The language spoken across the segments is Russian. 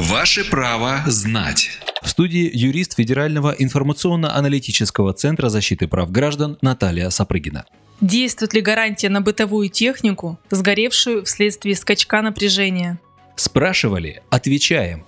Ваше право знать. В студии юрист Федерального информационно-аналитического центра защиты прав граждан Наталья Сапрыгина. Действует ли гарантия на бытовую технику, сгоревшую вследствие скачка напряжения? Спрашивали, отвечаем.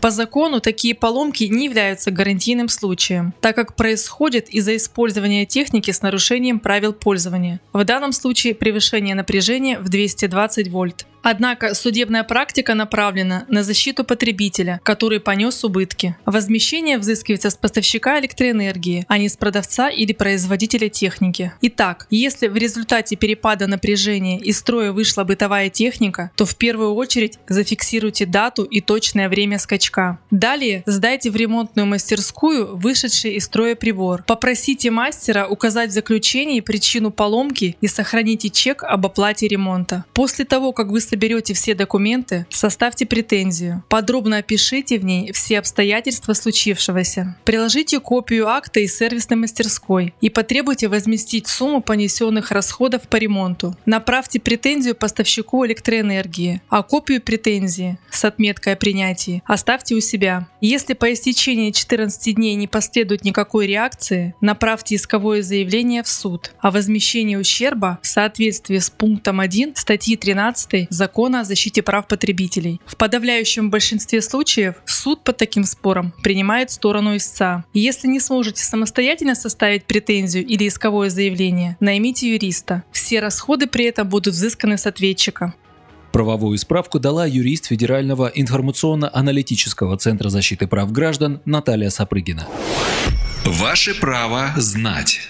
По закону такие поломки не являются гарантийным случаем, так как происходят из-за использования техники с нарушением правил пользования. В данном случае превышение напряжения в 220 вольт. Однако судебная практика направлена на защиту потребителя, который понес убытки. Возмещение взыскивается с поставщика электроэнергии, а не с продавца или производителя техники. Итак, если в результате перепада напряжения из строя вышла бытовая техника, то в первую очередь зафиксируйте дату и точное время скачка. Далее сдайте в ремонтную мастерскую вышедший из строя прибор. Попросите мастера указать в заключении причину поломки и сохраните чек об оплате ремонта. После того, как вы соберете все документы, составьте претензию. Подробно опишите в ней все обстоятельства случившегося. Приложите копию акта из сервисной мастерской и потребуйте возместить сумму понесенных расходов по ремонту. Направьте претензию поставщику электроэнергии, а копию претензии с отметкой о принятии оставьте у себя. Если по истечении 14 дней не последует никакой реакции, направьте исковое заявление в суд о возмещении ущерба в соответствии с пунктом 1 статьи 13 закона о защите прав потребителей. В подавляющем большинстве случаев суд по таким спорам принимает сторону истца. Если не сможете самостоятельно составить претензию или исковое заявление, наймите юриста. Все расходы при этом будут взысканы с ответчика. Правовую справку дала юрист Федерального информационно-аналитического центра защиты прав граждан Наталья Сапрыгина. Ваше право знать.